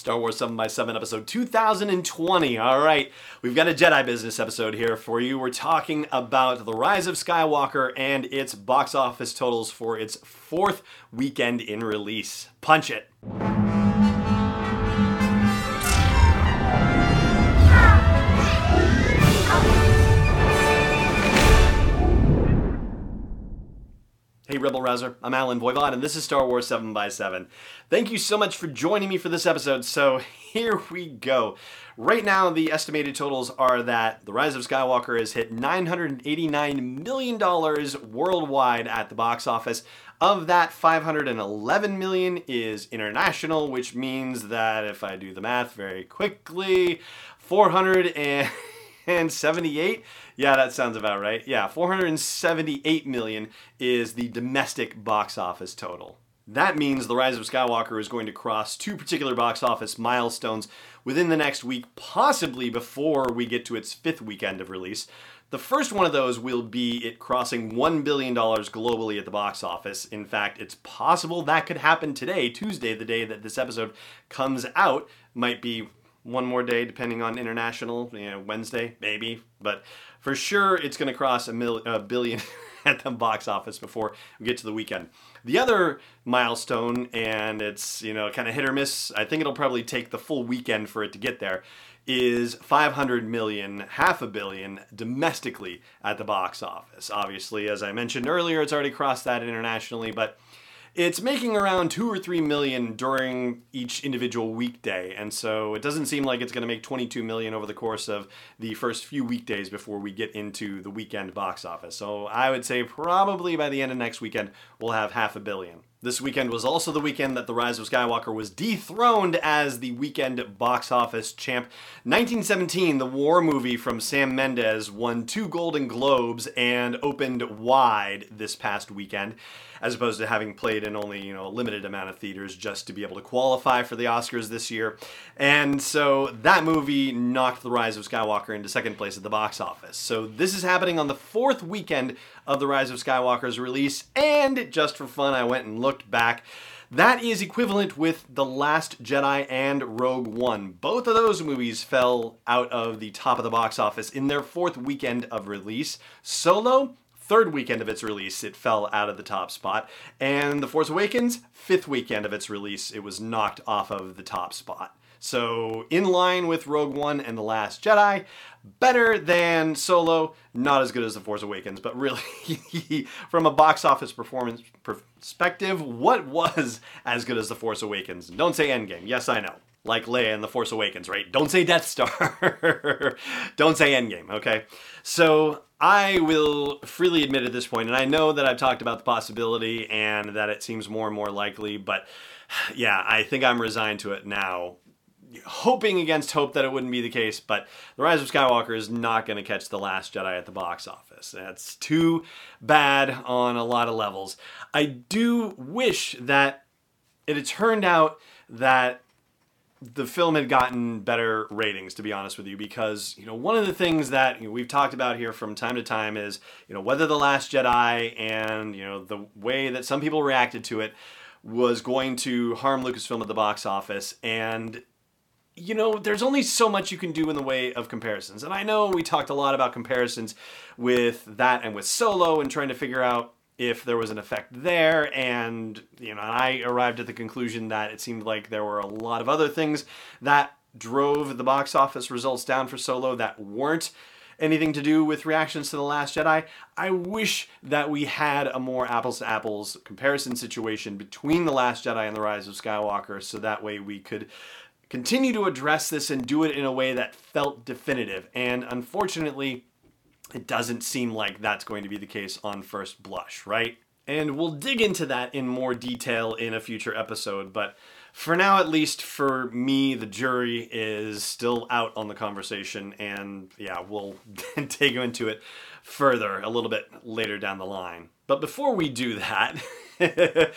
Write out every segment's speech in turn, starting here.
Star Wars 7 by 7 episode 2020. All right, we've got a Jedi business episode here for you. We're talking about The Rise of Skywalker and its box office totals for its fourth weekend in release. Punch it. Hey Rebel Rouser, I'm Allen Voivod, and this is Star Wars 7x7. Thank you so much for joining me for this episode. So here we go. Right now, the estimated totals are that The Rise of Skywalker has hit $989 million worldwide at the box office. Of that, 511 million is international, which means that if I do the math very quickly, 400 and and 78 yeah that sounds about right yeah 478 million is the domestic box office total that means the rise of skywalker is going to cross two particular box office milestones within the next week possibly before we get to its fifth weekend of release the first one of those will be it crossing $1 billion globally at the box office. In fact, it's possible that could happen today, Tuesday, the day that this episode comes out. Might be one more day, depending on international, you know, Wednesday, maybe. But for sure, it's going to cross a, mil- a billion at the box office before we get to the weekend. The other milestone, and it's, you know, kind of hit or miss, I think it'll probably take the full weekend for it to get there, is 500 million, half a billion domestically at the box office. Obviously, as I mentioned earlier, it's already crossed that internationally, but it's making around two or three million during each individual weekday, and so it doesn't seem like it's going to make 22 million over the course of the first few weekdays before we get into the weekend box office. So I would say probably by the end of next weekend, we'll have half a billion. This weekend was also the weekend that The Rise of Skywalker was dethroned as the weekend box office champ. 1917, the war movie from Sam Mendes, won two Golden Globes and opened wide this past weekend, as opposed to having played in only you know a limited amount of theaters just to be able to qualify for the Oscars this year. And so that movie knocked The Rise of Skywalker into second place at the box office. So this is happening on the fourth weekend of The Rise of Skywalker's release, and just for fun, I went and looked back. That is equivalent with The Last Jedi and Rogue One. Both of those movies fell out of the top of the box office in their fourth weekend of release. Solo, third weekend of its release, it fell out of the top spot. And The Force Awakens, fifth weekend of its release, it was knocked off of the top spot. So, in line with Rogue One and The Last Jedi, better than Solo, not as good as The Force Awakens, but really, from a box office performance perspective, what was as good as The Force Awakens? Don't say Endgame. Yes, I know. Like Leia in The Force Awakens, right? Don't say Death Star. Don't say Endgame, okay? So, I will freely admit at this point, and I know that I've talked about the possibility and that it seems more and more likely, but yeah, I think I'm resigned to it now hoping against hope that it wouldn't be the case, but The Rise of Skywalker is not going to catch The Last Jedi at the box office. That's too bad on a lot of levels. I do wish that it had turned out that the film had gotten better ratings to be honest with you because you know one of the things that you know, we've talked about here from time to time is you know whether the last jedi and you know the way that some people reacted to it was going to harm lucasfilm at the box office and you know, there's only so much you can do in the way of comparisons. And I know we talked a lot about comparisons with that and with Solo and trying to figure out if there was an effect there. And, you know, I arrived at the conclusion that it seemed like there were a lot of other things that drove the box office results down for Solo that weren't anything to do with reactions to The Last Jedi. I wish that we had a more apples to apples comparison situation between The Last Jedi and The Rise of Skywalker so that way we could continue to address this and do it in a way that felt definitive. And unfortunately, it doesn't seem like that's going to be the case on first blush, right? And we'll dig into that in more detail in a future episode, but for now, at least for me, the jury is still out on the conversation, and yeah, we'll dig into it further a little bit later down the line. But before we do that,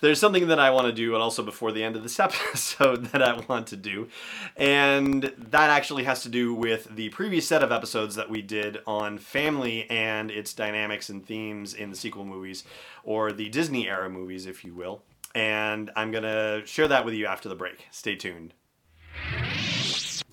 there's something that I want to do, and also before the end of this episode that I want to do. And that actually has to do with the previous set of episodes that we did on family and its dynamics and themes in the sequel movies, or the Disney era movies, if you will and I'm going to share that with you after the break. Stay tuned.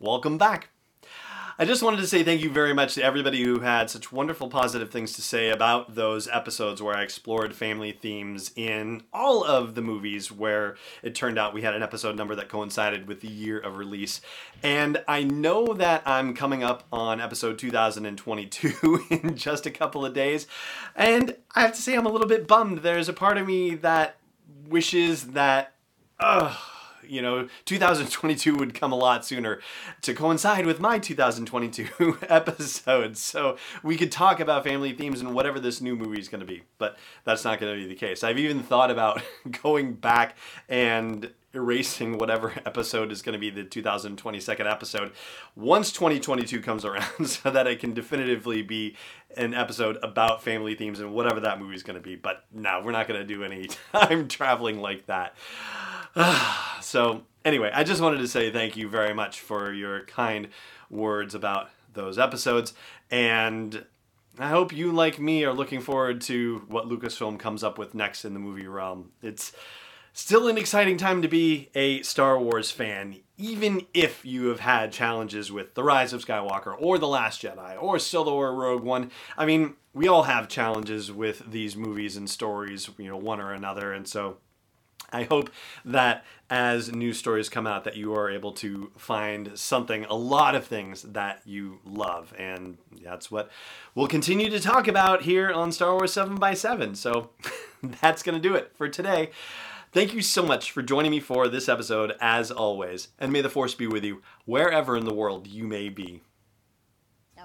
Welcome back. I just wanted to say thank you very much to everybody who had such wonderful positive things to say about those episodes where I explored family themes in all of the movies where it turned out we had an episode number that coincided with the year of release. And I know that I'm coming up on episode 2022 in just a couple of days. And I have to say, I'm a little bit bummed. There's a part of me that wishes that. Ugh you know, 2022 would come a lot sooner to coincide with my 2022 episode. So we could talk about family themes and whatever this new movie is going to be, but that's not going to be the case. I've even thought about going back and erasing whatever episode is going to be the 2022nd episode once 2022 comes around so that it can definitively be an episode about family themes and whatever that movie is going to be but no we're not going to do any time traveling like that so, anyway, I just wanted to say thank you very much for your kind words about those episodes. And I hope you, like me, are looking forward to what Lucasfilm comes up with next in the movie realm. It's still an exciting time to be a Star Wars fan, even if you have had challenges with The Rise of Skywalker or The Last Jedi or Solo or Rogue One. I mean, we all have challenges with these movies and stories, you know, one or another. And so I hope that as news stories come out that you are able to find something, a lot of things that you love. And that's what we'll continue to talk about here on Star Wars 7 by 7 So that's going to do it for today. Thank you so much for joining me for this episode, as always. And may the Force be with you wherever in the world you may be.